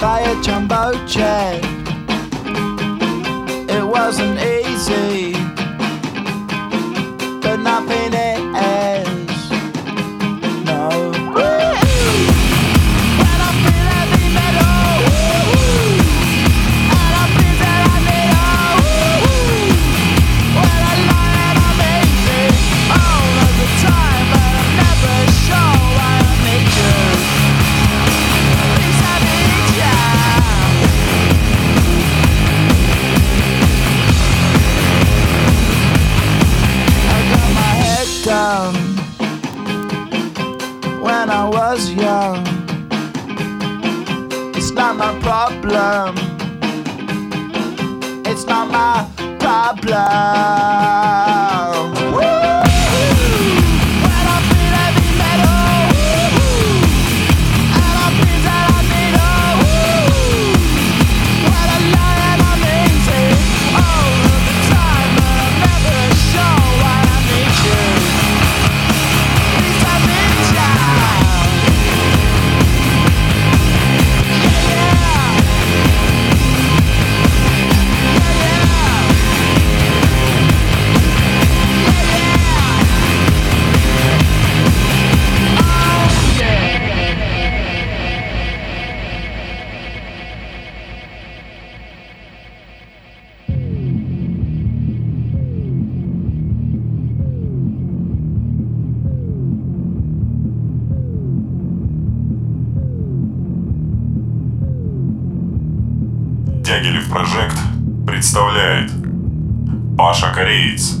by a jumbo jet. It wasn't easy, but nothing is. when I was young. It's not my problem. It's not my problem. Тягелев Прожект представляет Паша Кореец.